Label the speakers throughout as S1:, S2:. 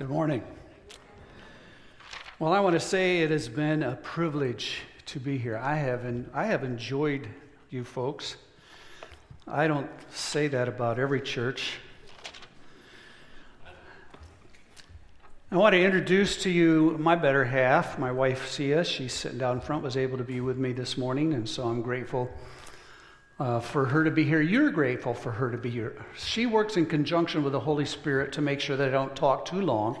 S1: Good morning. Well, I want to say it has been a privilege to be here. I have, I have enjoyed you folks. I don't say that about every church. I want to introduce to you my better half, my wife Sia. She's sitting down front, was able to be with me this morning, and so I'm grateful uh, for her to be here. You're grateful for her to be here. She works in conjunction with the Holy Spirit to make sure that I don't talk too long.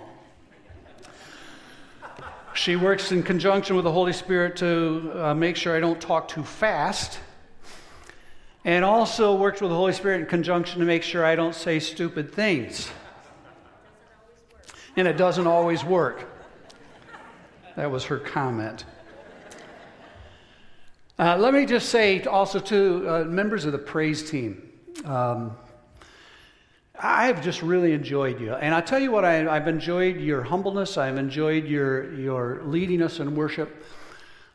S1: She works in conjunction with the Holy Spirit to uh, make sure I don't talk too fast. And also works with the Holy Spirit in conjunction to make sure I don't say stupid things. And it doesn't always work. That was her comment. Uh, let me just say also to uh, members of the praise team, um, I have just really enjoyed you. And I tell you what, I, have enjoyed your humbleness. I've enjoyed your, your leading us in worship.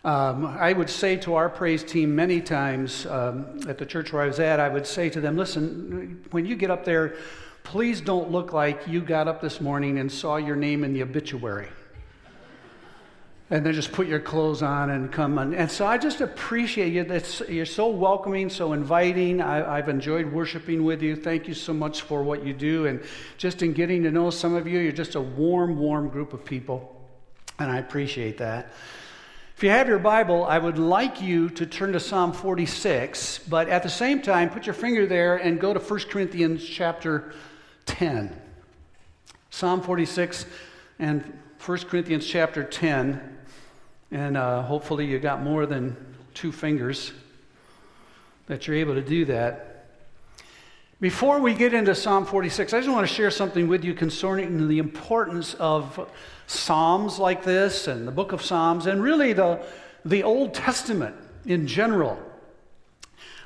S1: Um, I would say to our praise team many times um, at the church where I was at, I would say to them, listen, when you get up there, please don't look like you got up this morning and saw your name in the obituary and then just put your clothes on and come on. And so I just appreciate you. That's, you're so welcoming, so inviting. I, have enjoyed worshiping with you. Thank you so much for what you do. And just in getting to know some of you, you're just a warm, warm group of people. And I appreciate that. If you have your Bible, I would like you to turn to Psalm 46, but at the same time, put your finger there and go to 1 Corinthians chapter 10. Psalm 46 and 1 Corinthians chapter 10. And uh, hopefully, you got more than two fingers that you're able to do that. Before we get into Psalm 46, I just want to share something with you concerning the importance of Psalms like this and the book of Psalms and really the, the Old Testament in general.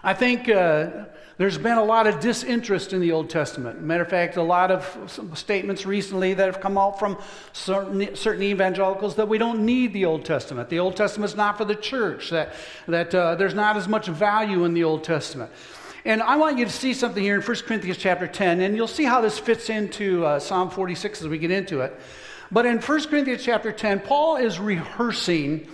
S1: I think uh, there's been a lot of disinterest in the Old Testament. Matter of fact, a lot of statements recently that have come out from certain, certain evangelicals that we don't need the Old Testament. The Old Testament's not for the church, that, that uh, there's not as much value in the Old Testament. And I want you to see something here in 1 Corinthians chapter 10, and you'll see how this fits into uh, Psalm 46 as we get into it. But in 1 Corinthians chapter 10, Paul is rehearsing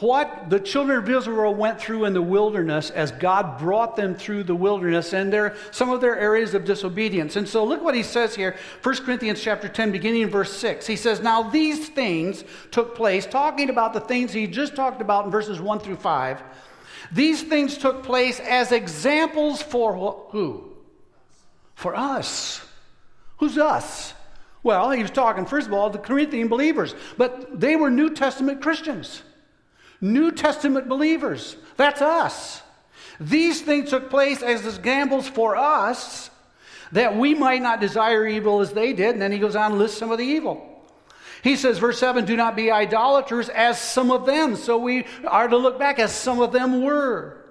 S1: what the children of Israel went through in the wilderness as God brought them through the wilderness and their, some of their areas of disobedience. And so look what he says here, 1 Corinthians chapter 10, beginning in verse 6. He says, Now these things took place, talking about the things he just talked about in verses 1 through 5. These things took place as examples for who? For us. Who's us? Well, he was talking, first of all, the Corinthian believers, but they were New Testament Christians. New Testament believers. That's us. These things took place as gambles for us that we might not desire evil as they did. And then he goes on to list some of the evil. He says, verse 7 do not be idolaters as some of them. So we are to look back as some of them were.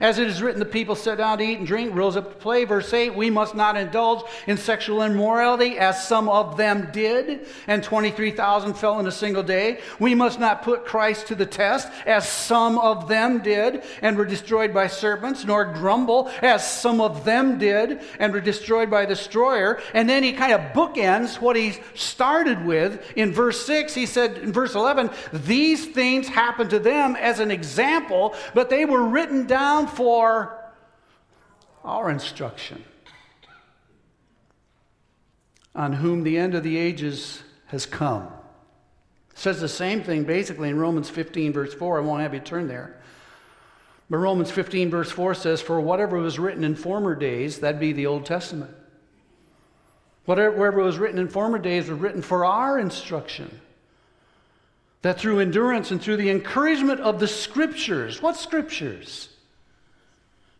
S1: As it is written, the people sat down to eat and drink, rose up to play. Verse 8, we must not indulge in sexual immorality as some of them did, and 23,000 fell in a single day. We must not put Christ to the test as some of them did and were destroyed by serpents, nor grumble as some of them did and were destroyed by the destroyer. And then he kind of bookends what he started with in verse 6. He said in verse 11, these things happened to them as an example, but they were written down for our instruction, on whom the end of the ages has come. It says the same thing basically in Romans 15, verse 4. I won't have you turn there. But Romans 15, verse 4 says, For whatever was written in former days, that'd be the Old Testament. Whatever was written in former days was written for our instruction. That through endurance and through the encouragement of the scriptures, what scriptures?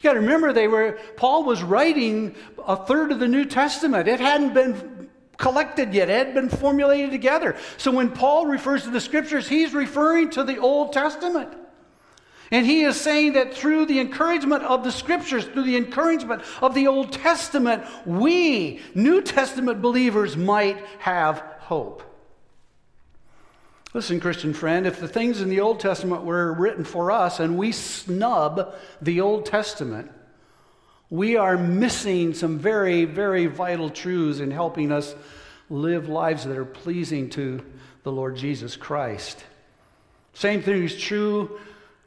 S1: Got to remember, they were, Paul was writing a third of the New Testament. It hadn't been collected yet, it had been formulated together. So when Paul refers to the scriptures, he's referring to the Old Testament. And he is saying that through the encouragement of the scriptures, through the encouragement of the Old Testament, we, New Testament believers, might have hope. Listen, Christian friend, if the things in the Old Testament were written for us and we snub the Old Testament, we are missing some very, very vital truths in helping us live lives that are pleasing to the Lord Jesus Christ. Same thing is true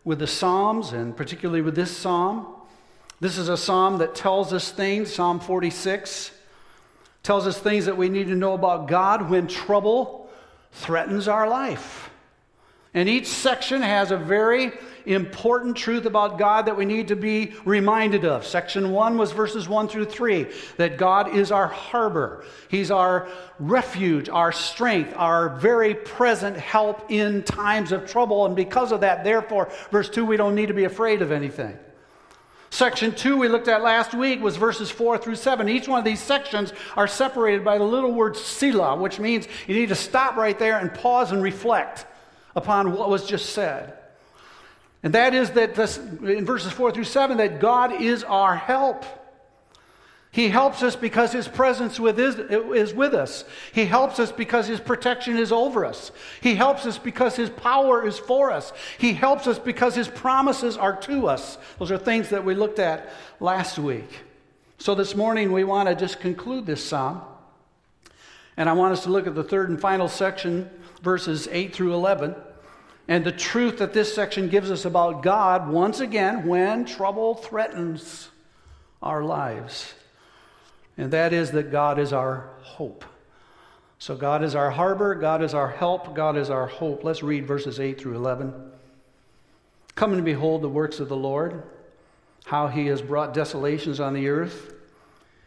S1: with the Psalms, and particularly with this psalm. This is a psalm that tells us things, Psalm 46 tells us things that we need to know about God when trouble threatens our life. And each section has a very important truth about God that we need to be reminded of. Section one was verses one through three that God is our harbor, He's our refuge, our strength, our very present help in times of trouble. And because of that, therefore, verse two, we don't need to be afraid of anything. Section 2 we looked at last week was verses 4 through 7. Each one of these sections are separated by the little word Selah, which means you need to stop right there and pause and reflect upon what was just said. And that is that this, in verses 4 through 7, that God is our help. He helps us because His presence with is, is with us. He helps us because His protection is over us. He helps us because His power is for us. He helps us because His promises are to us. Those are things that we looked at last week. So this morning we want to just conclude this psalm. And I want us to look at the third and final section, verses 8 through 11 and the truth that this section gives us about God once again when trouble threatens our lives. And that is that God is our hope. So God is our harbor, God is our help, God is our hope. Let's read verses 8 through 11. Come and behold the works of the Lord, how he has brought desolations on the earth.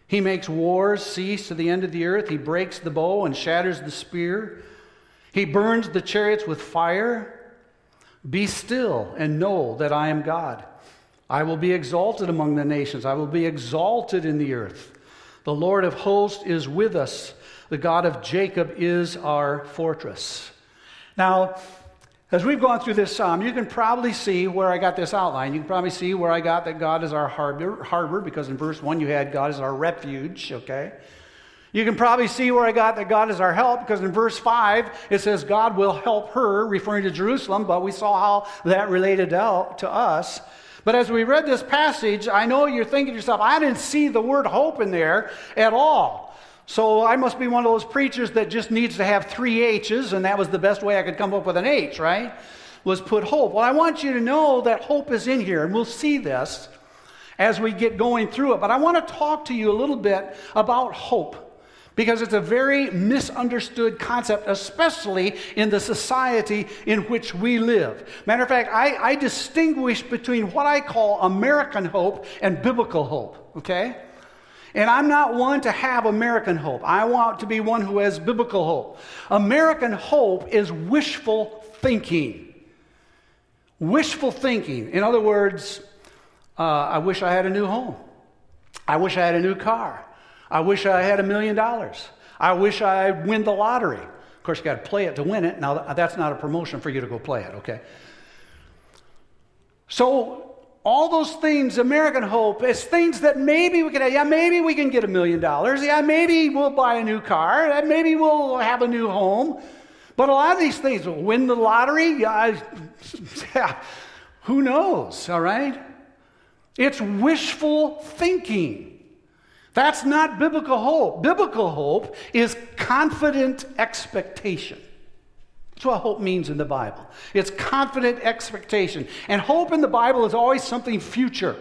S1: He makes wars cease to the end of the earth. He breaks the bow and shatters the spear. He burns the chariots with fire. Be still and know that I am God. I will be exalted among the nations, I will be exalted in the earth. The Lord of hosts is with us, the God of Jacob is our fortress. Now, as we've gone through this psalm, you can probably see where I got this outline. You can probably see where I got that God is our harbor, harbor because in verse 1 you had God is our refuge, okay? You can probably see where I got that God is our help because in verse 5 it says God will help her, referring to Jerusalem, but we saw how that related to us. But as we read this passage, I know you're thinking to yourself, I didn't see the word hope in there at all. So I must be one of those preachers that just needs to have three H's, and that was the best way I could come up with an H, right? Was put hope. Well, I want you to know that hope is in here, and we'll see this as we get going through it. But I want to talk to you a little bit about hope because it's a very misunderstood concept, especially in the society in which we live. Matter of fact, I, I, distinguish between what I call American hope and biblical hope, okay? And I'm not one to have American hope. I want to be one who has biblical hope. American hope is wishful thinking. Wishful thinking. In other words, uh, I wish I had a new home. I wish I had a new car. I wish I had a million dollars. I wish I'd win the lottery. Of course, you got to play it to win it. Now, that's not a promotion for you to go play it, okay? So, all those things, American hope, is things that maybe we can, yeah, maybe we can get a million dollars. Yeah, maybe we'll buy a new car. Maybe we'll have a new home. But a lot of these things, win the lottery, yeah, yeah who knows, all right? It's wishful thinking. That's not biblical hope. Biblical hope is confident expectation. That's what hope means in the Bible. It's confident expectation. And hope in the Bible is always something future.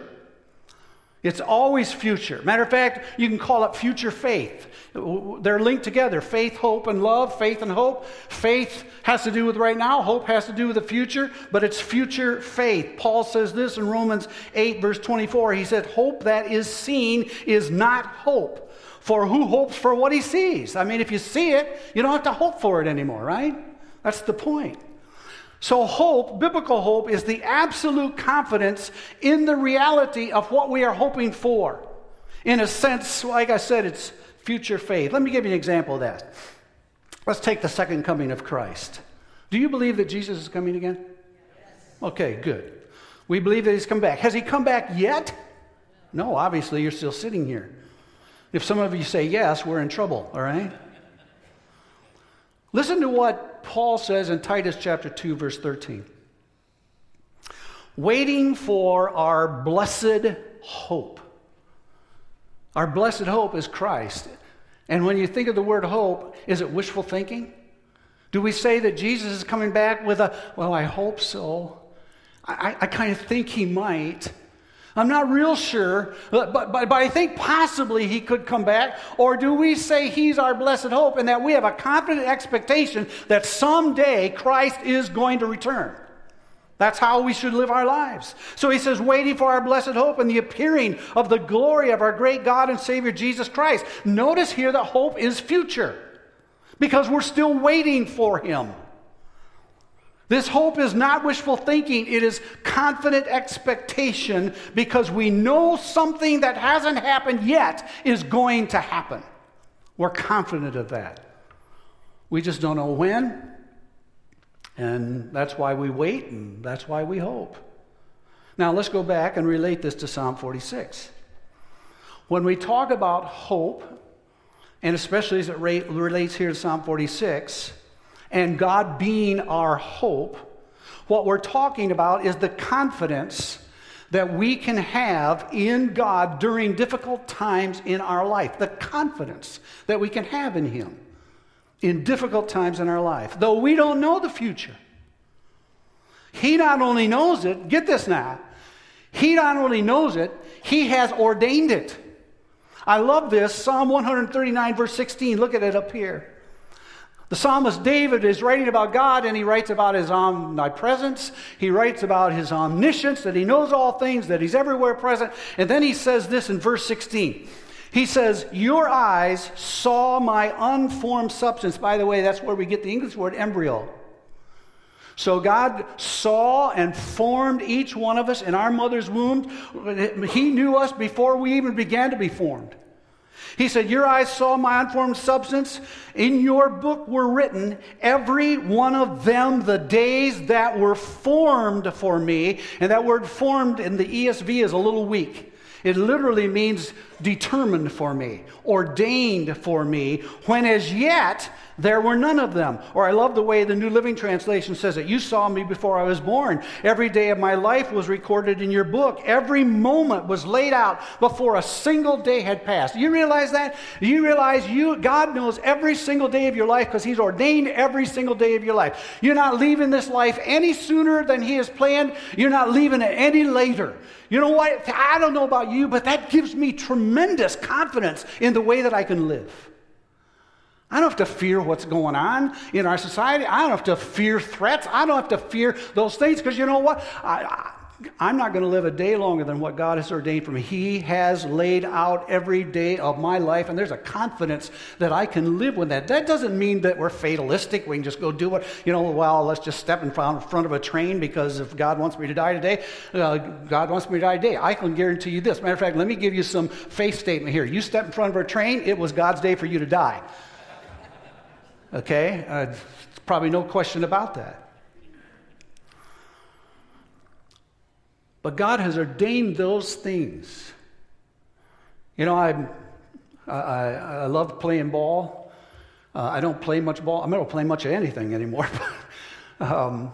S1: It's always future. Matter of fact, you can call it future faith. They're linked together faith, hope, and love, faith and hope. Faith has to do with right now, hope has to do with the future, but it's future faith. Paul says this in Romans 8, verse 24. He said, Hope that is seen is not hope. For who hopes for what he sees? I mean, if you see it, you don't have to hope for it anymore, right? That's the point. So, hope, biblical hope, is the absolute confidence in the reality of what we are hoping for. In a sense, like I said, it's future faith. Let me give you an example of that. Let's take the second coming of Christ. Do you believe that Jesus is coming again? Yes. Okay, good. We believe that he's come back. Has he come back yet? No, obviously, you're still sitting here. If some of you say yes, we're in trouble, all right? Listen to what Paul says in Titus chapter 2, verse 13. Waiting for our blessed hope. Our blessed hope is Christ. And when you think of the word hope, is it wishful thinking? Do we say that Jesus is coming back with a, well, I hope so? I, I kind of think he might. I'm not real sure, but, but, but, I think possibly he could come back. Or do we say he's our blessed hope and that we have a confident expectation that someday Christ is going to return? That's how we should live our lives. So he says, waiting for our blessed hope and the appearing of the glory of our great God and Savior Jesus Christ. Notice here that hope is future because we're still waiting for him. This hope is not wishful thinking, it is confident expectation because we know something that hasn't happened yet is going to happen. We're confident of that. We just don't know when, and that's why we wait and that's why we hope. Now, let's go back and relate this to Psalm 46. When we talk about hope, and especially as it relates here to Psalm 46, and God being our hope, what we're talking about is the confidence that we can have in God during difficult times in our life. The confidence that we can have in Him in difficult times in our life, though we don't know the future. He not only knows it, get this now, He not only knows it, He has ordained it. I love this Psalm 139, verse 16. Look at it up here. The psalmist David is writing about God and he writes about his omnipresence. He writes about his omniscience, that he knows all things, that he's everywhere present. And then he says this in verse 16. He says, Your eyes saw my unformed substance. By the way, that's where we get the English word embryo. So God saw and formed each one of us in our mother's womb. He knew us before we even began to be formed. He said, Your eyes saw my unformed substance. In your book were written, every one of them, the days that were formed for me. And that word formed in the ESV is a little weak. It literally means determined for me, ordained for me, when as yet there were none of them. Or I love the way the New Living Translation says it. You saw me before I was born. Every day of my life was recorded in your book. Every moment was laid out before a single day had passed. You realize that? You realize you God knows every single day of your life because He's ordained every single day of your life. You're not leaving this life any sooner than He has planned. You're not leaving it any later. You know what? I don't know about you, but that gives me tremendous confidence in the way that I can live. I don't have to fear what's going on in our society. I don't have to fear threats. I don't have to fear those things because you know what? I, am not going to live a day longer than what God has ordained for me. He has laid out every day of my life, and there's a confidence that I can live with that. That doesn't mean that we're fatalistic. We can just go do what, You know, well, let's just step in front, of a train because if God wants me to die today, uh, God wants me to die today. I can guarantee you this. Matter of fact, let me give you some faith statement here. You step in front of a train, it was God's day for you to die. Okay? Uh, probably no question about that. But God has ordained those things. You know, I, I, I love playing ball. Uh, I don't play much ball. I don't play much of anything anymore. um,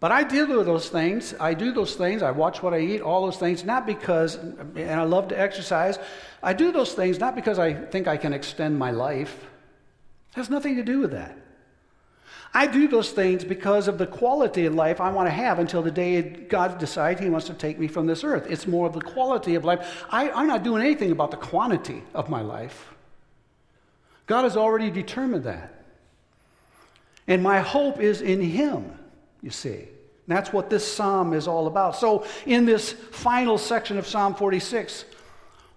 S1: but I deal with those things. I do those things. I watch what I eat, all those things, not because, and I love to exercise. I do those things not because I think I can extend my life. Has nothing to do with that. I do those things because of the quality of life I want to have until the day God decides He wants to take me from this earth. It's more of the quality of life. I, I'm not doing anything about the quantity of my life. God has already determined that. And my hope is in Him, you see. That's what this psalm is all about. So, in this final section of Psalm 46,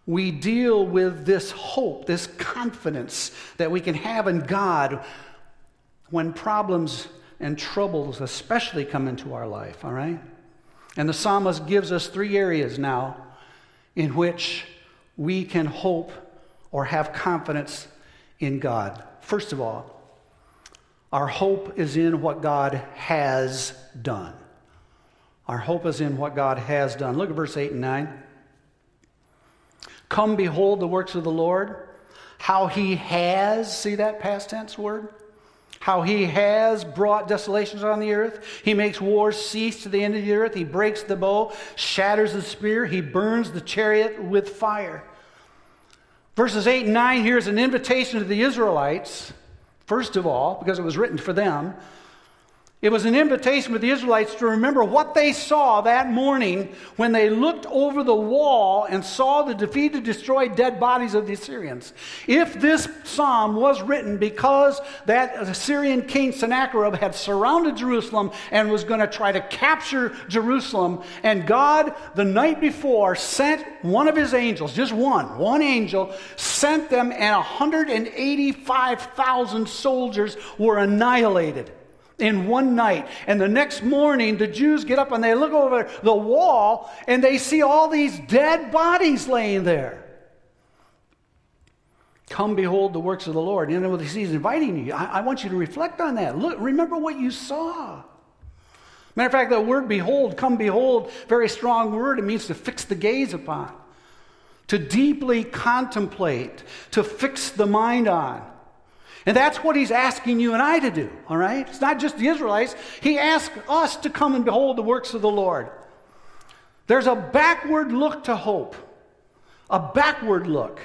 S1: we deal with this hope, this confidence that we can have in God when problems and troubles, especially, come into our life, all right? And the psalmist gives us three areas now in which we can hope or have confidence in God. First of all, our hope is in what God has done. Our hope is in what God has done. Look at verse 8 and 9. Come behold the works of the Lord, how he has, see that past tense word? How he has brought desolations on the earth. He makes wars cease to the end of the earth. He breaks the bow, shatters the spear. He burns the chariot with fire. Verses 8 and 9 here is an invitation to the Israelites, first of all, because it was written for them. It was an invitation for the Israelites to remember what they saw that morning when they looked over the wall and saw the defeated, destroyed, dead bodies of the Assyrians. If this psalm was written because that Assyrian king Sennacherib had surrounded Jerusalem and was going to try to capture Jerusalem, and God, the night before, sent one of his angels, just one, one angel, sent them, and 185,000 soldiers were annihilated in one night. And the next morning, the Jews get up and they look over the wall and they see all these dead bodies laying there. Come behold the works of the Lord. And what he's inviting you. I, I want you to reflect on that. Look, remember what you saw. Matter of fact, the word behold, come behold, very strong word. It means to fix the gaze upon, to deeply contemplate, to fix the mind on. And that's what he's asking you and I to do, all right? It's not just the Israelites. He asks us to come and behold the works of the Lord. There's a backward look to hope, a backward look.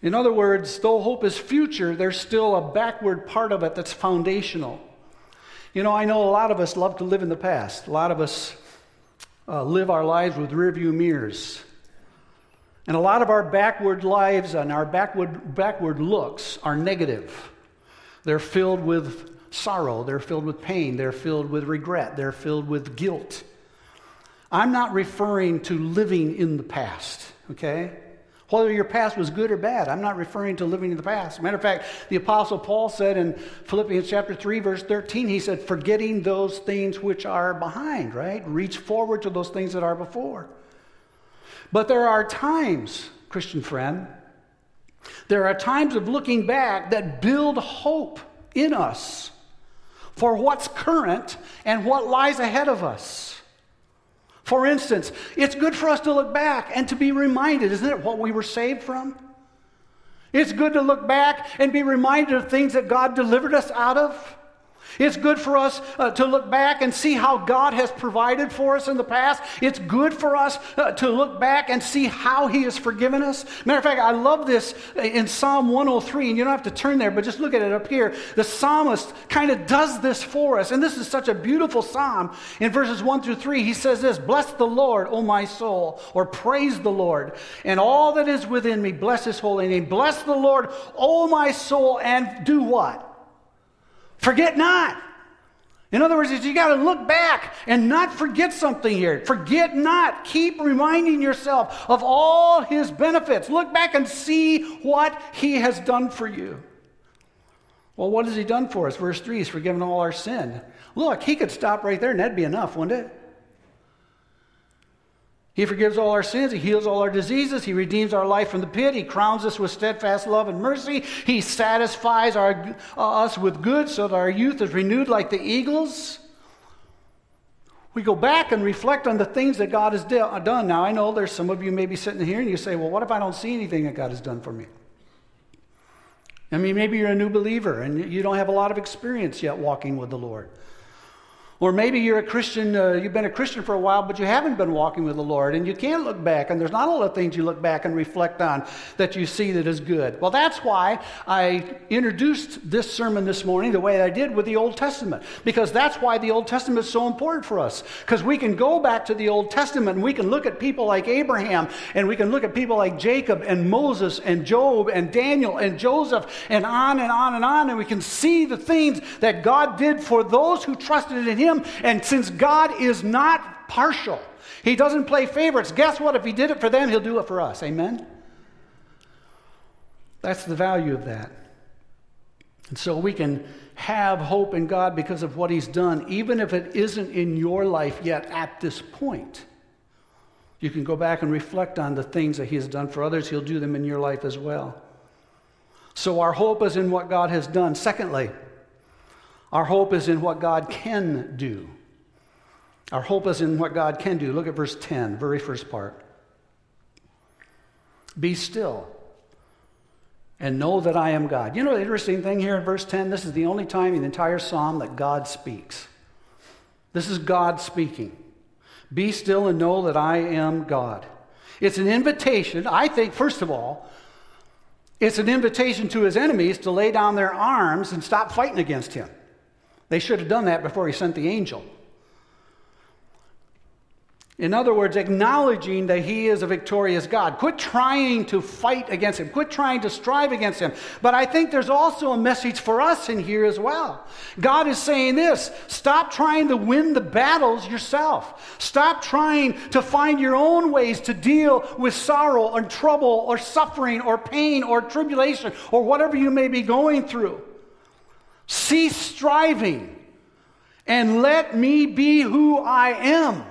S1: In other words, though hope is future, there's still a backward part of it that's foundational. You know, I know a lot of us love to live in the past. A lot of us uh, live our lives with rearview mirrors. And a lot of our backward lives and our backward, backward looks are negative. They're filled with sorrow, they're filled with pain, they're filled with regret, they're filled with guilt. I'm not referring to living in the past, okay? Whether your past was good or bad, I'm not referring to living in the past. Matter of fact, the Apostle Paul said in Philippians chapter 3, verse 13, he said, forgetting those things which are behind, right? Reach forward to those things that are before. But there are times, Christian friend, there are times of looking back that build hope in us for what's current and what lies ahead of us. For instance, it's good for us to look back and to be reminded, isn't it, what we were saved from? It's good to look back and be reminded of things that God delivered us out of. It's good for us uh, to look back and see how God has provided for us in the past. It's good for us uh, to look back and see how He has forgiven us. Matter of fact, I love this in Psalm 103, and you don't have to turn there, but just look at it up here. The psalmist kind of does this for us, and this is such a beautiful psalm. In verses 1 through 3, he says this Bless the Lord, O my soul, or praise the Lord, and all that is within me, bless His holy name. Bless the Lord, O my soul, and do what? Forget not. In other words, you got to look back and not forget something here. Forget not. Keep reminding yourself of all his benefits. Look back and see what he has done for you. Well, what has he done for us? Verse 3 He's forgiven all our sin. Look, he could stop right there and that'd be enough, wouldn't it? He forgives all our sins. He heals all our diseases. He redeems our life from the pit. He crowns us with steadfast love and mercy. He satisfies our, uh, us with good so that our youth is renewed like the eagles. We go back and reflect on the things that God has de- done. Now, I know there's some of you maybe sitting here and you say, well, what if I don't see anything that God has done for me? I mean, maybe you're a new believer and you don't have a lot of experience yet walking with the Lord. Or maybe you're a Christian, uh, you've been a Christian for a while, but you haven't been walking with the Lord, and you can't look back, and there's not a lot of things you look back and reflect on that you see that is good. Well, that's why I introduced this sermon this morning the way I did with the Old Testament, because that's why the Old Testament is so important for us. Because we can go back to the Old Testament and we can look at people like Abraham, and we can look at people like Jacob, and Moses, and Job, and Daniel, and Joseph, and on and on and on, and we can see the things that God did for those who trusted in Him him. And since God is not partial, He doesn't play favorites, guess what? If He did it for them, He'll do it for us. Amen? That's the value of that. And so we can have hope in God because of what He's done, even if it isn't in your life yet at this point. You can go back and reflect on the things that He has done for others, He'll do them in your life as well. So our hope is in what God has done. Secondly, our hope is in what God can do. Our hope is in what God can do. Look at verse 10, very first part. Be still and know that I am God. You know the interesting thing here in verse 10? This is the only time in the entire psalm that God speaks. This is God speaking. Be still and know that I am God. It's an invitation, I think, first of all, it's an invitation to his enemies to lay down their arms and stop fighting against him. They should have done that before he sent the angel. In other words, acknowledging that he is a victorious God. Quit trying to fight against him. Quit trying to strive against him. But I think there's also a message for us in here as well. God is saying this stop trying to win the battles yourself. Stop trying to find your own ways to deal with sorrow or trouble or suffering or pain or tribulation or whatever you may be going through. Cease striving and let me be who I am.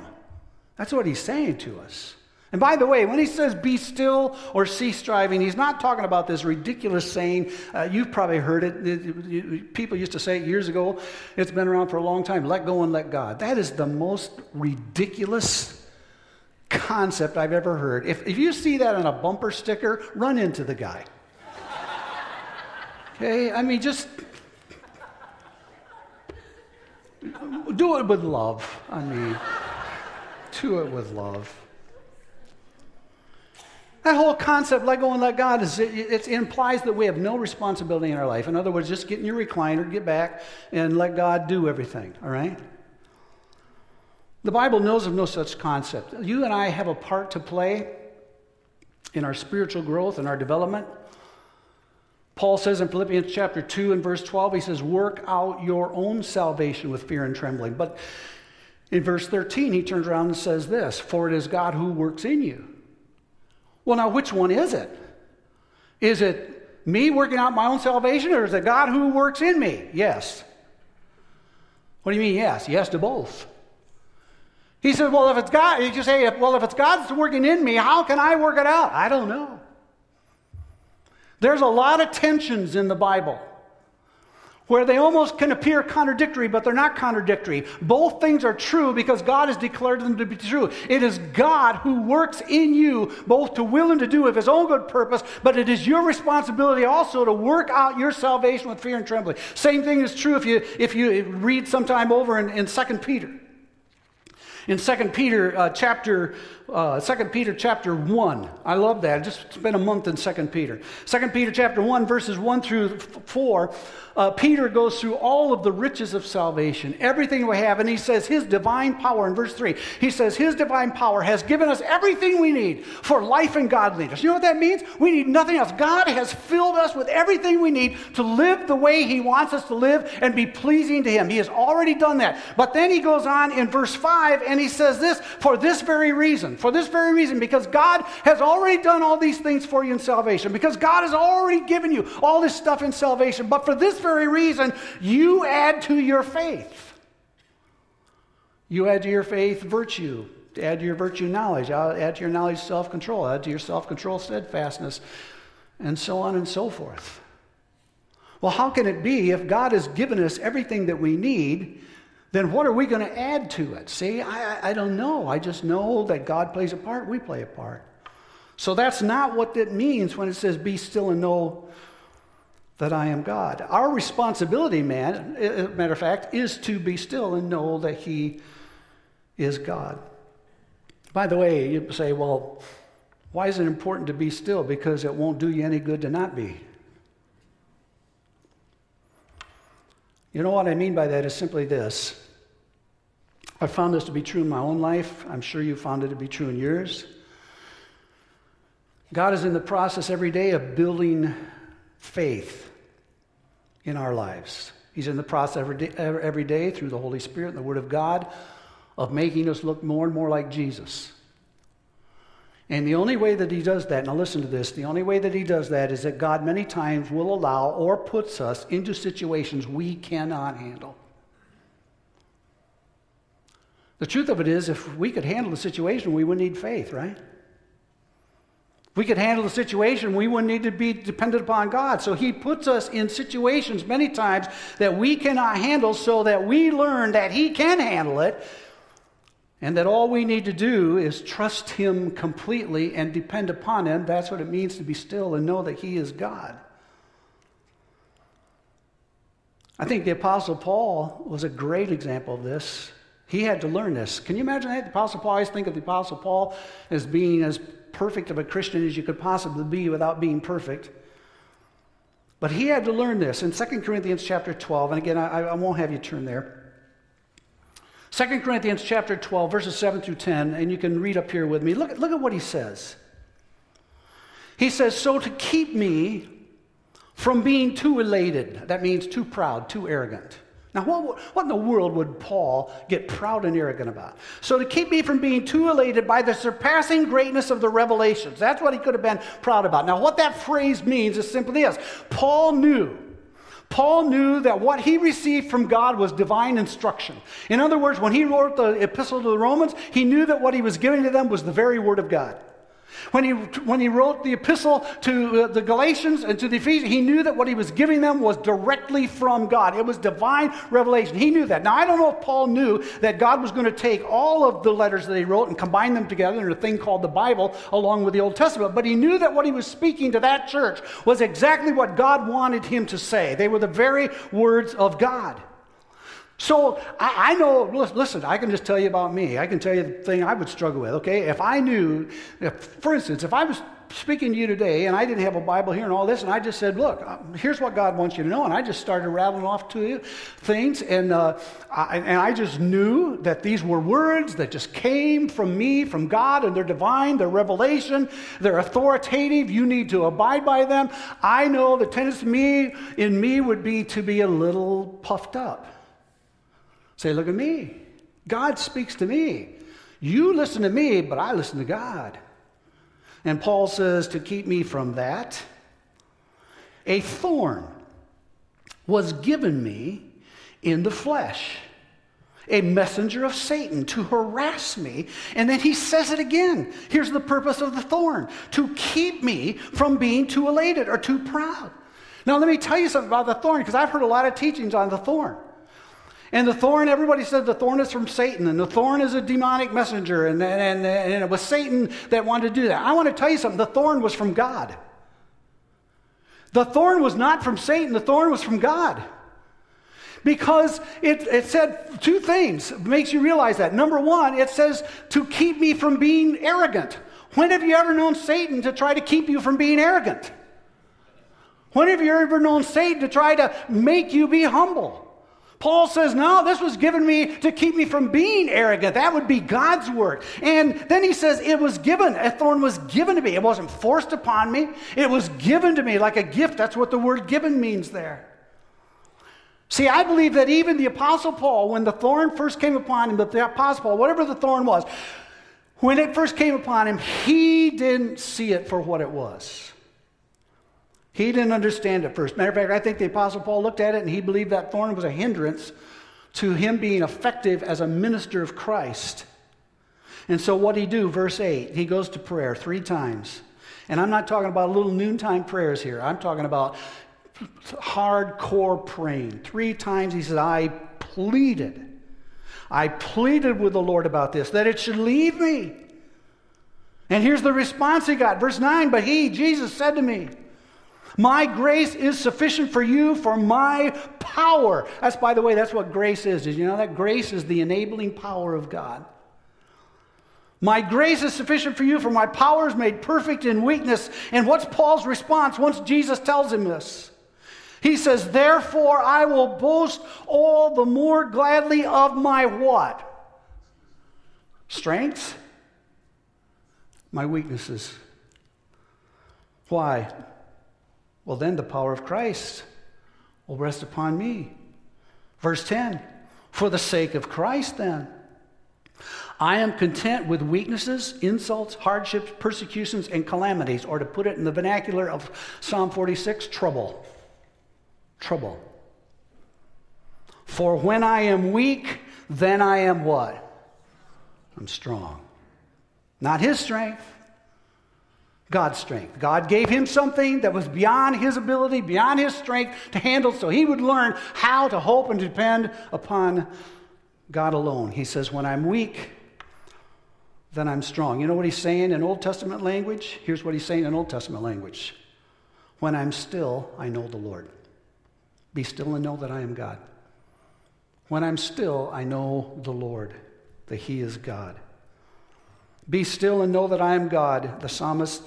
S1: That's what he's saying to us. And by the way, when he says be still or cease striving, he's not talking about this ridiculous saying. Uh, you've probably heard it. People used to say it years ago. It's been around for a long time let go and let God. That is the most ridiculous concept I've ever heard. If, if you see that on a bumper sticker, run into the guy. Okay? I mean, just do it with love. I mean, do it with love. That whole concept, let go and let God, is, it, it, implies that we have no responsibility in our life. In other words, just get in your recliner, get back, and let God do everything, all right? The Bible knows of no such concept. You and I have a part to play in our spiritual growth and our development. Paul says in Philippians chapter 2 and verse 12, he says, Work out your own salvation with fear and trembling. But in verse 13, he turns around and says this For it is God who works in you. Well, now, which one is it? Is it me working out my own salvation, or is it God who works in me? Yes. What do you mean, yes? Yes to both. He said, Well, if it's God, you just say, Well, if it's God's working in me, how can I work it out? I don't know. There's a lot of tensions in the Bible where they almost can appear contradictory, but they're not contradictory. Both things are true because God has declared them to be true. It is God who works in you both to will and to do of his own good purpose, but it is your responsibility also to work out your salvation with fear and trembling. Same thing is true if you, if you read sometime over in, in 2 Peter. In 2 Peter uh, chapter uh, 2 Peter chapter 1. I love that. I just spent a month in 2 Peter. 2 Peter chapter 1, verses 1 through 4, uh, Peter goes through all of the riches of salvation, everything we have, and he says his divine power in verse 3. He says his divine power has given us everything we need for life and godliness. You know what that means? We need nothing else. God has filled us with everything we need to live the way he wants us to live and be pleasing to him. He has already done that. But then he goes on in verse 5 and he says this for this very reason for this very reason, because God has already done all these things for you in salvation, because God has already given you all this stuff in salvation. But for this very reason, you add to your faith. You add to your faith virtue, add to your virtue knowledge, uh, add to your knowledge self control, add to your self control steadfastness, and so on and so forth. Well, how can it be if God has given us everything that we need? Then what are we going to add to it? See, I, I don't know. I just know that God plays a part, we play a part. So that's not what it means when it says, Be still and know that I am God. Our responsibility, man, as a matter of fact, is to be still and know that He is God. By the way, you say, Well, why is it important to be still? Because it won't do you any good to not be. You know what I mean by that is simply this I found this to be true in my own life. I'm sure you found it to be true in yours. God is in the process every day of building faith in our lives. He's in the process every day, every day through the Holy Spirit and the Word of God of making us look more and more like Jesus. And the only way that he does that, now listen to this, the only way that he does that is that God many times will allow or puts us into situations we cannot handle. The truth of it is, if we could handle the situation, we wouldn't need faith, right? If we could handle the situation, we wouldn't need to be dependent upon God. So He puts us in situations many times that we cannot handle so that we learn that He can handle it and that all we need to do is trust Him completely and depend upon Him. That's what it means to be still and know that He is God. I think the Apostle Paul was a great example of this. He had to learn this. Can you imagine that? The Apostle Paul, I always think of the Apostle Paul as being as perfect of a Christian as you could possibly be without being perfect. But he had to learn this in 2 Corinthians chapter 12. And again, I, I won't have you turn there. 2 Corinthians chapter 12, verses 7 through 10, and you can read up here with me. Look, look at what he says. He says, So to keep me from being too elated, that means too proud, too arrogant. Now, what, what in the world would Paul get proud and arrogant about? So, to keep me from being too elated by the surpassing greatness of the revelations, that's what he could have been proud about. Now, what that phrase means is simply this Paul knew. Paul knew that what he received from God was divine instruction. In other words, when he wrote the epistle to the Romans, he knew that what he was giving to them was the very word of God. When he, when he wrote the epistle to uh, the Galatians and to the Ephesians, he knew that what he was giving them was directly from God. It was divine revelation. He knew that. Now, I don't know if Paul knew that God was going to take all of the letters that he wrote and combine them together in a thing called the Bible along with the Old Testament, but he knew that what he was speaking to that church was exactly what God wanted him to say. They were the very words of God. So I, I, know, listen, I can just tell you about me. I can tell you the thing I would struggle with, okay? If I knew, if, for instance, if I was speaking to you today and I didn't have a Bible here and all this, and I just said, look, uh, here's what God wants you to know, and I just started rattling off to you things, and, uh, I, and I just knew that these were words that just came from me, from God, and they're divine, they're revelation, they're authoritative, you need to abide by them. I know the tendency me, in me would be to be a little puffed up. Say, look at me. God speaks to me. You listen to me, but I listen to God. And Paul says to keep me from that, a thorn was given me in the flesh, a messenger of Satan to harass me. And then he says it again. Here's the purpose of the thorn to keep me from being too elated or too proud. Now, let me tell you something about the thorn because I've heard a lot of teachings on the thorn. And the thorn, everybody said the thorn is from Satan, and the thorn is a demonic messenger, and, and, and it was Satan that wanted to do that. I want to tell you something the thorn was from God. The thorn was not from Satan, the thorn was from God. Because it, it said two things, makes you realize that. Number one, it says to keep me from being arrogant. When have you ever known Satan to try to keep you from being arrogant? When have you ever known Satan to try to make you be humble? Paul says, No, this was given me to keep me from being arrogant. That would be God's work. And then he says, It was given. A thorn was given to me. It wasn't forced upon me, it was given to me like a gift. That's what the word given means there. See, I believe that even the Apostle Paul, when the thorn first came upon him, the Apostle Paul, whatever the thorn was, when it first came upon him, he didn't see it for what it was. He didn't understand it first. Matter of fact, I think the Apostle Paul looked at it and he believed that thorn was a hindrance to him being effective as a minister of Christ. And so, what he do? Verse 8, he goes to prayer three times. And I'm not talking about little noontime prayers here, I'm talking about hardcore praying. Three times he said, I pleaded. I pleaded with the Lord about this, that it should leave me. And here's the response he got. Verse 9, but he, Jesus, said to me, my grace is sufficient for you for my power. That's, by the way, that's what grace is. Did you know that? Grace is the enabling power of God. My grace is sufficient for you, for my power is made perfect in weakness. And what's Paul's response once Jesus tells him this? He says, Therefore I will boast all the more gladly of my what? Strengths? My weaknesses. Why? Well, then the power of Christ will rest upon me. Verse 10 For the sake of Christ, then, I am content with weaknesses, insults, hardships, persecutions, and calamities, or to put it in the vernacular of Psalm 46, trouble. Trouble. For when I am weak, then I am what? I'm strong. Not his strength, God's strength. God gave him something that was beyond his ability, beyond his strength to handle, so he would learn how to hope and depend upon God alone. He says, When I'm weak, then I'm strong. You know what he's saying in Old Testament language? Here's what he's saying in Old Testament language When I'm still, I know the Lord. Be still and know that I am God. When I'm still, I know the Lord, that he is God. Be still and know that I am God. The psalmist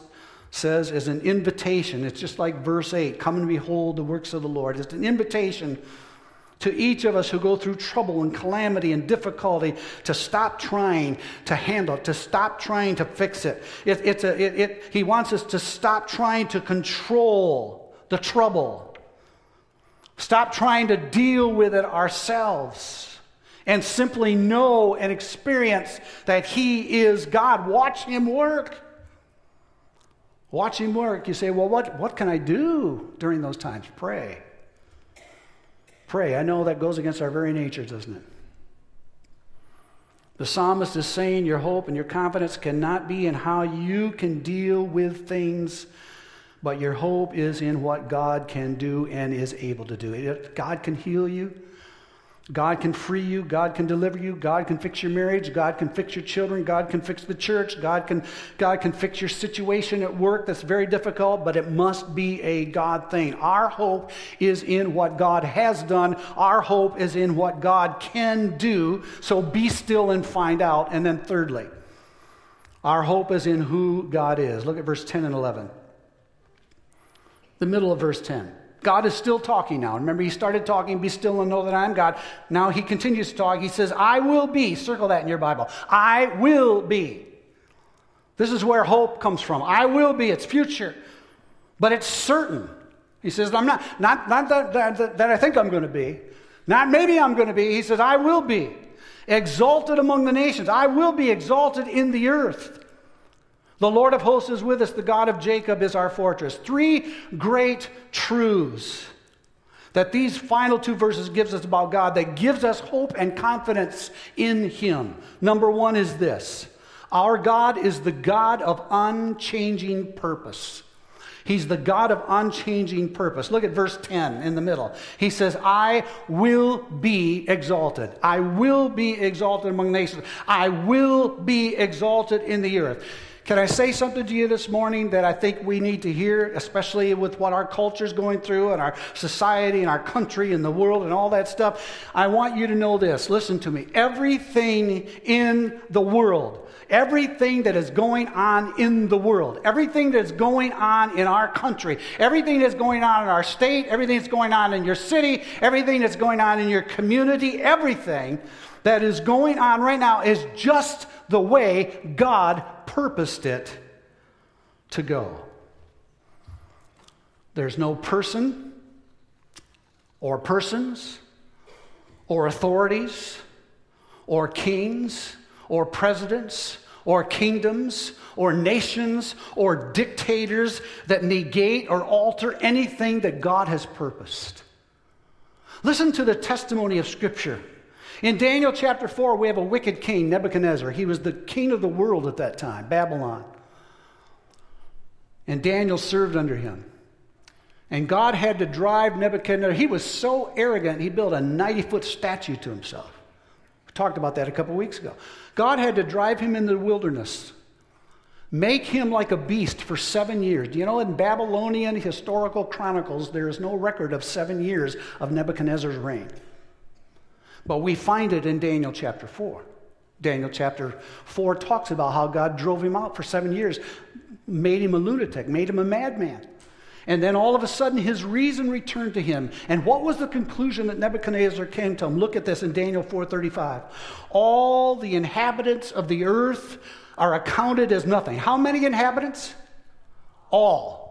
S1: says is an invitation. It's just like verse 8 come and behold the works of the Lord. It's an invitation to each of us who go through trouble and calamity and difficulty to stop trying to handle it, to stop trying to fix it. it, it's a, it, it he wants us to stop trying to control the trouble, stop trying to deal with it ourselves, and simply know and experience that He is God. Watch Him work. Watch Him work. You say, well, what, what can I do during those times? Pray. Pray. I know that goes against our very nature, doesn't it? The psalmist is saying your hope and your confidence cannot be in how you can deal with things, but your hope is in what God can do and is able to do. God can heal you. God can free you. God can deliver you. God can fix your marriage. God can fix your children. God can fix the church. God can, God can fix your situation at work that's very difficult, but it must be a God thing. Our hope is in what God has done. Our hope is in what God can do. So be still and find out. And then, thirdly, our hope is in who God is. Look at verse 10 and 11. The middle of verse 10. God is still talking now. Remember, he started talking, be still and know that I'm God. Now he continues to talk. He says, I will be. Circle that in your Bible. I will be. This is where hope comes from. I will be. It's future, but it's certain. He says, I'm not, not, not that, that, that I think I'm going to be, not maybe I'm going to be. He says, I will be exalted among the nations. I will be exalted in the earth. The Lord of hosts is with us. The God of Jacob is our fortress. Three great truths that these final two verses gives us about God that gives us hope and confidence in him. Number 1 is this. Our God is the God of unchanging purpose. He's the God of unchanging purpose. Look at verse 10 in the middle. He says, I will be exalted. I will be exalted among nations. I will be exalted in the earth. Can I say something to you this morning that I think we need to hear, especially with what our culture is going through and our society and our country and the world and all that stuff? I want you to know this. Listen to me. Everything in the world, everything that is going on in the world, everything that's going on in our country, everything that's going on in our state, everything that's going on in your city, everything that's going on in your community, everything that is going on right now is just the way God purposed it to go. There's no person or persons or authorities or kings or presidents or kingdoms or nations or dictators that negate or alter anything that God has purposed. Listen to the testimony of Scripture. In Daniel chapter 4, we have a wicked king, Nebuchadnezzar. He was the king of the world at that time, Babylon. And Daniel served under him. And God had to drive Nebuchadnezzar. He was so arrogant, he built a 90 foot statue to himself. We talked about that a couple weeks ago. God had to drive him into the wilderness, make him like a beast for seven years. Do you know in Babylonian historical chronicles, there is no record of seven years of Nebuchadnezzar's reign? But we find it in Daniel chapter 4. Daniel chapter 4 talks about how God drove him out for seven years, made him a lunatic, made him a madman. And then all of a sudden, his reason returned to him. And what was the conclusion that Nebuchadnezzar came to him? Look at this in Daniel 4:35. All the inhabitants of the earth are accounted as nothing. How many inhabitants? All.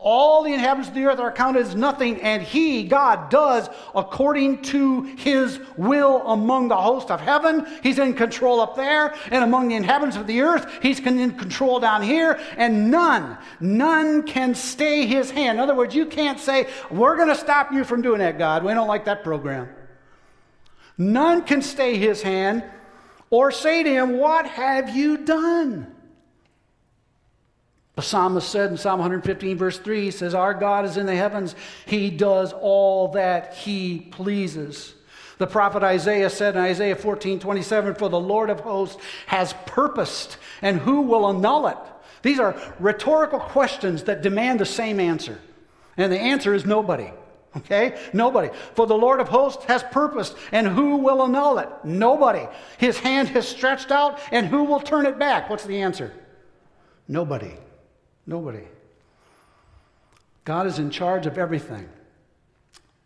S1: All the inhabitants of the earth are counted as nothing, and He, God, does according to His will among the host of heaven. He's in control up there, and among the inhabitants of the earth, He's in control down here, and none, none can stay His hand. In other words, you can't say, We're going to stop you from doing that, God. We don't like that program. None can stay His hand or say to Him, What have you done? The psalmist said in Psalm 115, verse 3, he says, Our God is in the heavens. He does all that he pleases. The prophet Isaiah said in Isaiah 14, 27, For the Lord of hosts has purposed, and who will annul it? These are rhetorical questions that demand the same answer. And the answer is nobody. Okay? Nobody. For the Lord of hosts has purposed, and who will annul it? Nobody. His hand has stretched out, and who will turn it back? What's the answer? Nobody. Nobody. God is in charge of everything.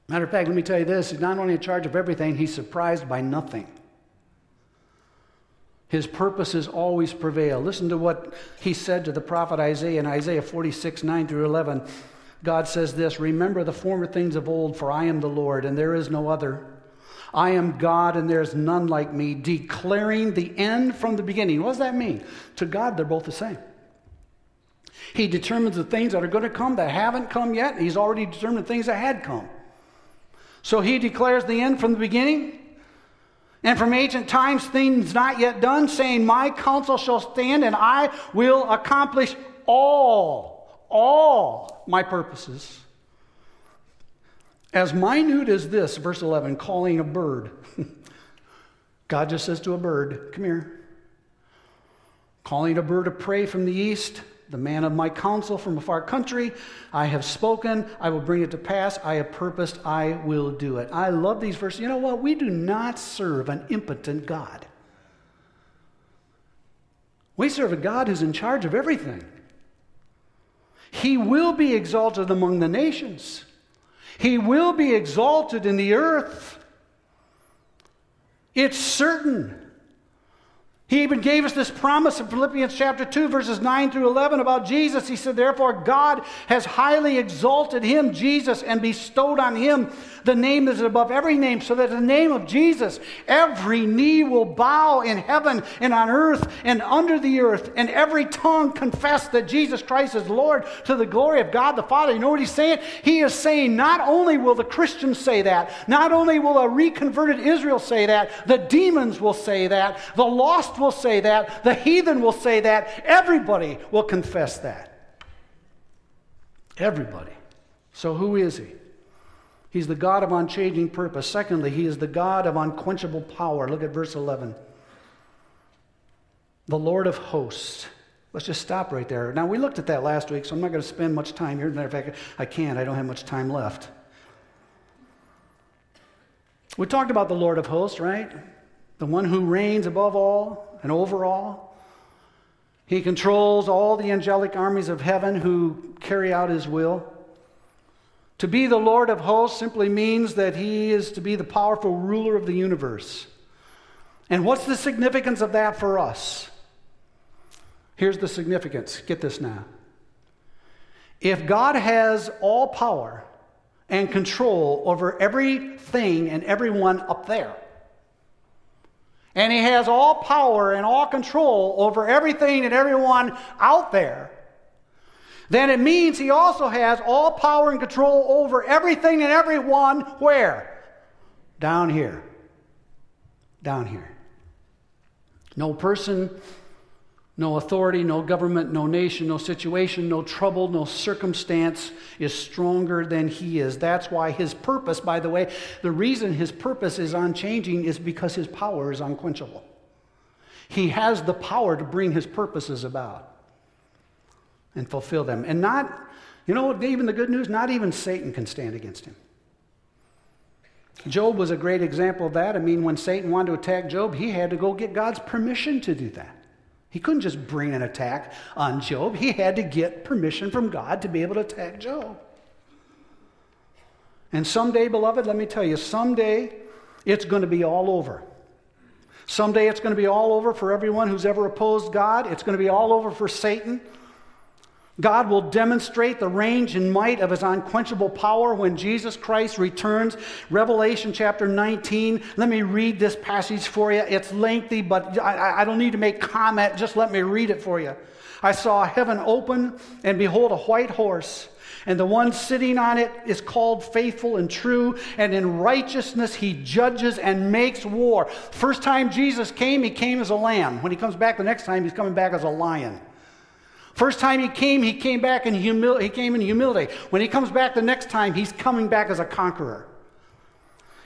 S1: Matter of fact, let me tell you this He's not only in charge of everything, He's surprised by nothing. His purposes always prevail. Listen to what he said to the prophet Isaiah in Isaiah 46, 9 through 11. God says this Remember the former things of old, for I am the Lord, and there is no other. I am God, and there is none like me, declaring the end from the beginning. What does that mean? To God, they're both the same. He determines the things that are going to come that haven't come yet. He's already determined things that had come. So he declares the end from the beginning. And from ancient times, things not yet done, saying, My counsel shall stand, and I will accomplish all, all my purposes. As minute as this, verse 11, calling a bird. God just says to a bird, Come here. Calling a bird of prey from the east, the man of my counsel from a far country. I have spoken, I will bring it to pass. I have purposed, I will do it. I love these verses. You know what? We do not serve an impotent God. We serve a God who's in charge of everything. He will be exalted among the nations. He will be exalted in the earth. It's certain. He even gave us this promise in Philippians chapter 2, verses 9 through 11 about Jesus. He said, Therefore, God has highly exalted him, Jesus, and bestowed on him the name that is above every name, so that the name of Jesus, every knee will bow in heaven and on earth and under the earth, and every tongue confess that Jesus Christ is Lord to the glory of God the Father. You know what he's saying? He is saying, not only will the Christians say that, not only will a reconverted Israel say that, the demons will say that, the lost will say that, the heathen will say that, everybody will confess that. Everybody. So, who is he? He's the God of unchanging purpose. Secondly, he is the God of unquenchable power. Look at verse 11. The Lord of hosts. Let's just stop right there. Now, we looked at that last week, so I'm not going to spend much time here. As a matter of fact, I can't. I don't have much time left. We talked about the Lord of hosts, right? The one who reigns above all, and over all. He controls all the angelic armies of heaven who carry out his will. To be the Lord of hosts simply means that he is to be the powerful ruler of the universe. And what's the significance of that for us? Here's the significance. Get this now. If God has all power and control over everything and everyone up there, and he has all power and all control over everything and everyone out there, then it means he also has all power and control over everything and everyone where? Down here. Down here. No person no authority, no government, no nation, no situation, no trouble, no circumstance is stronger than he is. That's why his purpose, by the way, the reason his purpose is unchanging is because his power is unquenchable. He has the power to bring his purposes about and fulfill them. And not, you know, even the good news, not even Satan can stand against him. Job was a great example of that. I mean, when Satan wanted to attack Job, he had to go get God's permission to do that. He couldn't just bring an attack on Job. He had to get permission from God to be able to attack Job. And someday, beloved, let me tell you, someday it's going to be all over. Someday it's going to be all over for everyone who's ever opposed God. It's going to be all over for Satan. God will demonstrate the range and might of his unquenchable power when Jesus Christ returns. Revelation chapter 19. Let me read this passage for you. It's lengthy, but I, I, don't need to make comment. Just let me read it for you. I saw heaven open, and behold, a white horse. And the one sitting on it is called faithful and true, and in righteousness he judges and makes war. First time Jesus came, he came as a lamb. When he comes back the next time, he's coming back as a lion. First time he came, he came back in humility. He came in humility. When he comes back the next time, he's coming back as a conqueror.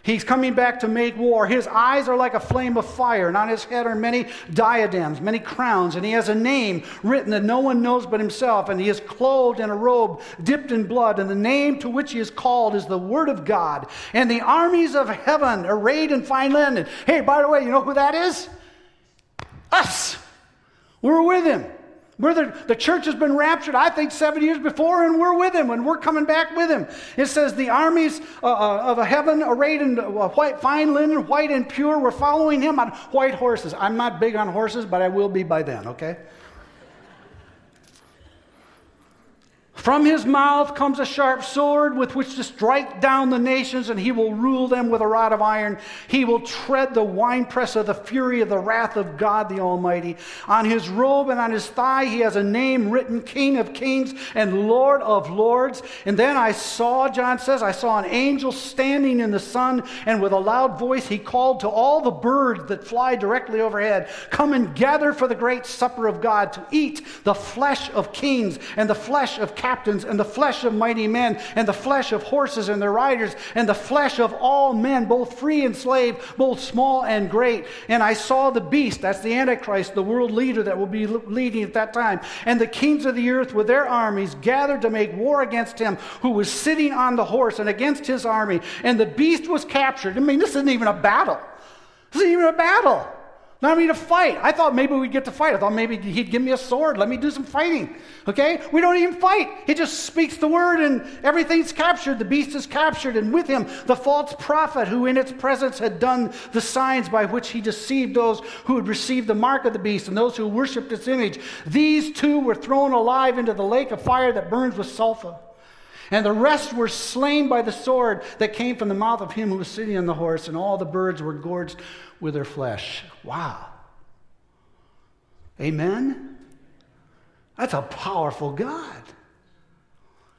S1: He's coming back to make war. His eyes are like a flame of fire, and on his head are many diadems, many crowns, and he has a name written that no one knows but himself, and he is clothed in a robe dipped in blood, and the name to which he is called is the Word of God. And the armies of heaven arrayed in fine linen. Hey, by the way, you know who that is? Us. We're with him. The, the church has been raptured, I think, seven years before, and we're with him, and we're coming back with him. It says, The armies uh, uh of heaven, arrayed in uh, white, fine linen, white and pure, were following him on white horses. I'm not big on horses, but I will be by then, okay? From his mouth comes a sharp sword with which to strike down the nations, and he will rule them with a rod of iron. He will tread the winepress of the fury of the wrath of God the Almighty. On his robe and on his thigh he has a name written King of Kings and Lord of Lords. And then I saw, John says, I saw an angel standing in the sun, and with a loud voice he called to all the birds that fly directly overhead Come and gather for the great supper of God to eat the flesh of kings and the flesh of captains captains, and the flesh of mighty men, and the flesh of horses and their riders, and the flesh of all men, both free and slave, both small and great. And I saw the beast, that's the Antichrist, the world leader that will be leading at that time, and the kings of the earth with their armies gathered to make war against him who was sitting on the horse and against his army. And the beast was captured. I mean, this isn't even a battle. This isn't even a battle. Not me to fight. I thought maybe we'd get to fight. I thought maybe he'd give me a sword. Let me do some fighting. Okay? We don't even fight. He just speaks the word and everything's captured. The beast is captured. And with him, the false prophet who in its presence had done the signs by which he deceived those who had received the mark of the beast and those who worshiped its image. These two were thrown alive into the lake of fire that burns with sulfur. And the rest were slain by the sword that came from the mouth of him who was sitting on the horse, and all the birds were gorged with their flesh. Wow. Amen? That's a powerful God.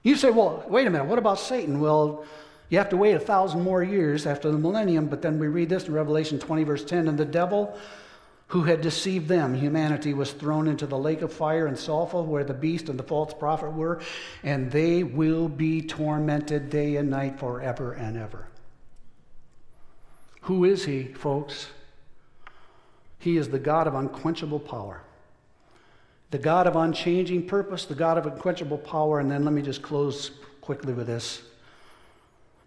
S1: You say, well, wait a minute, what about Satan? Well, you have to wait a thousand more years after the millennium, but then we read this in Revelation 20, verse 10 and the devil who had deceived them, humanity, was thrown into the lake of fire and sulfur where the beast and the false prophet were, and they will be tormented day and night forever and ever. Who is he, folks? He is the God of unquenchable power, the God of unchanging purpose, the God of unquenchable power. And then let me just close quickly with this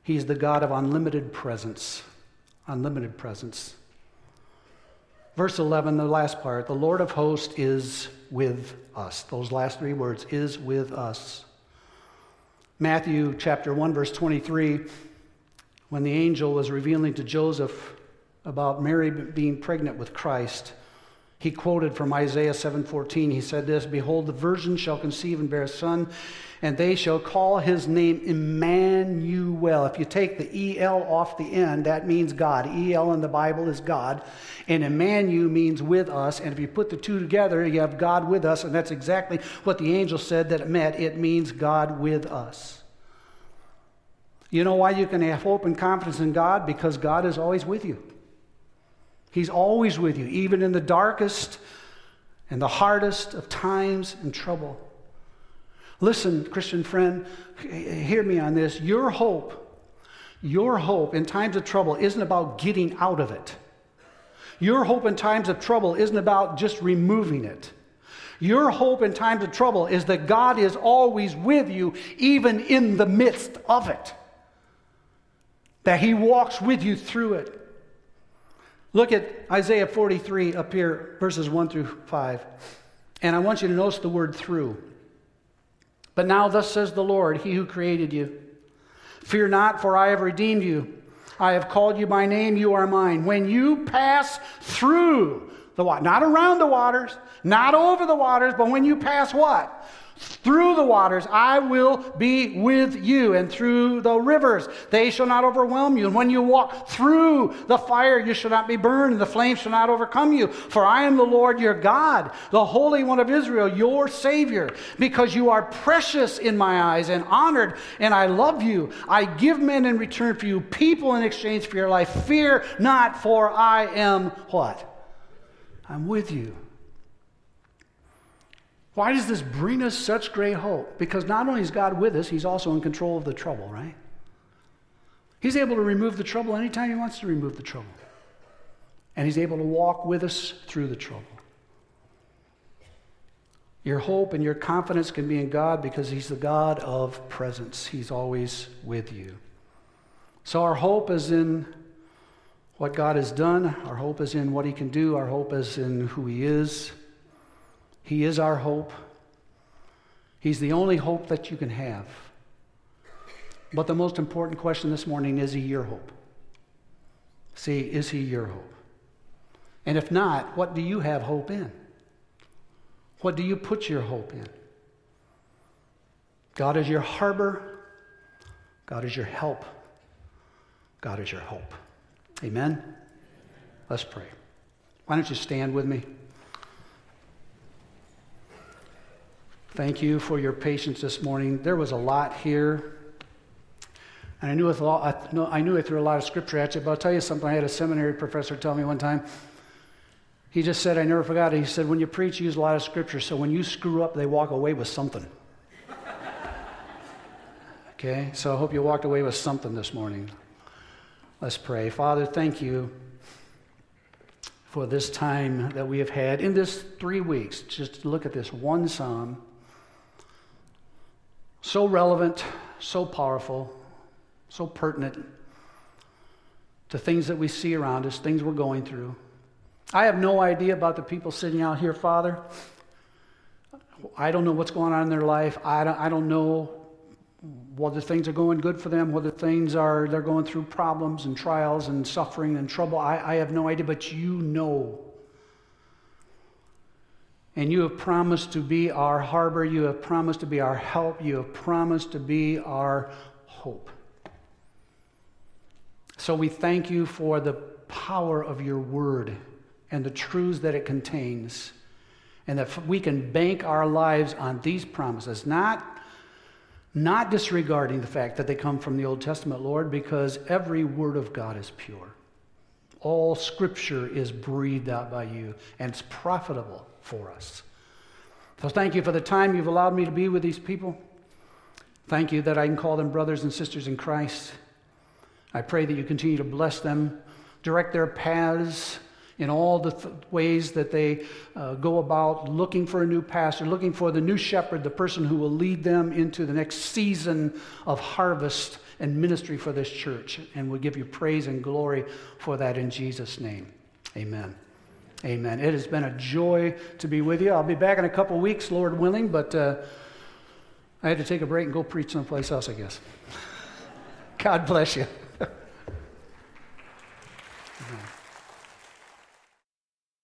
S1: He's the God of unlimited presence. Unlimited presence. Verse 11, the last part the Lord of hosts is with us. Those last three words is with us. Matthew chapter 1, verse 23, when the angel was revealing to Joseph about Mary being pregnant with Christ, he quoted from Isaiah 7:14. He said this, "Behold, the virgin shall conceive and bear a son, and they shall call his name Emmanuel." If you take the EL off the end, that means God. EL in the Bible is God, and Emmanuel means with us. And if you put the two together, you have God with us, and that's exactly what the angel said that it meant. It means God with us. You know why you can have hope and confidence in God? Because God is always with you. He's always with you, even in the darkest and the hardest of times and trouble. Listen, Christian friend, hear me on this. Your hope, your hope in times of trouble isn't about getting out of it. Your hope in times of trouble isn't about just removing it. Your hope in times of trouble is that God is always with you, even in the midst of it. That He walks with you through it. Look at Isaiah 43 up here, verses 1 through 5. And I want you to notice the word through. But now, thus says the Lord, He who created you Fear not, for I have redeemed you. I have called you by name, you are mine. When you pass through the water, not around the waters, not over the waters, but when you pass what? Through the waters I will be with you, and through the rivers they shall not overwhelm you. And when you walk through the fire, you shall not be burned, and the flame shall not overcome you. For I am the Lord your God, the Holy One of Israel, your Savior. Because you are precious in my eyes and honored, and I love you. I give men in return for you, people in exchange for your life. Fear not, for I am what? I'm with you. Why does this bring us such great hope? Because not only is God with us, He's also in control of the trouble, right? He's able to remove the trouble anytime He wants to remove the trouble. And He's able to walk with us through the trouble. Your hope and your confidence can be in God because He's the God of presence. He's always with you. So our hope is in what God has done, our hope is in what He can do, our hope is in who He is. He is our hope. He's the only hope that you can have. But the most important question this morning is He your hope? See, is He your hope? And if not, what do you have hope in? What do you put your hope in? God is your harbor. God is your help. God is your hope. Amen? Let's pray. Why don't you stand with me? Thank you for your patience this morning. There was a lot here. And I knew, it, I knew I threw a lot of scripture at you, but I'll tell you something. I had a seminary professor tell me one time. He just said, I never forgot it. He said, when you preach, you use a lot of scripture, so when you screw up, they walk away with something. okay, so I hope you walked away with something this morning. Let's pray. Father, thank you for this time that we have had in this three weeks. Just look at this one psalm. So relevant, so powerful, so pertinent to things that we see around us, things we're going through. I have no idea about the people sitting out here, Father. I don't know what's going on in their life. I don't, I don't know whether things are going good for them, whether things are, they're going through problems and trials and suffering and trouble. I, I have no idea, but you know. And you have promised to be our harbor. You have promised to be our help. You have promised to be our hope. So we thank you for the power of your word and the truths that it contains. And that we can bank our lives on these promises, not, not disregarding the fact that they come from the Old Testament, Lord, because every word of God is pure. All scripture is breathed out by you, and it's profitable for us. So thank you for the time you've allowed me to be with these people. Thank you that I can call them brothers and sisters in Christ. I pray that you continue to bless them, direct their paths, in all the th- ways that they uh, go about looking for a new pastor, looking for the new shepherd, the person who will lead them into the next season of harvest and ministry for this church. And we give you praise and glory for that in Jesus' name. Amen. Amen. It has been a joy to be with you. I'll be back in a couple weeks, Lord willing, but uh, I had to take a break and go preach someplace else, I guess. God bless you.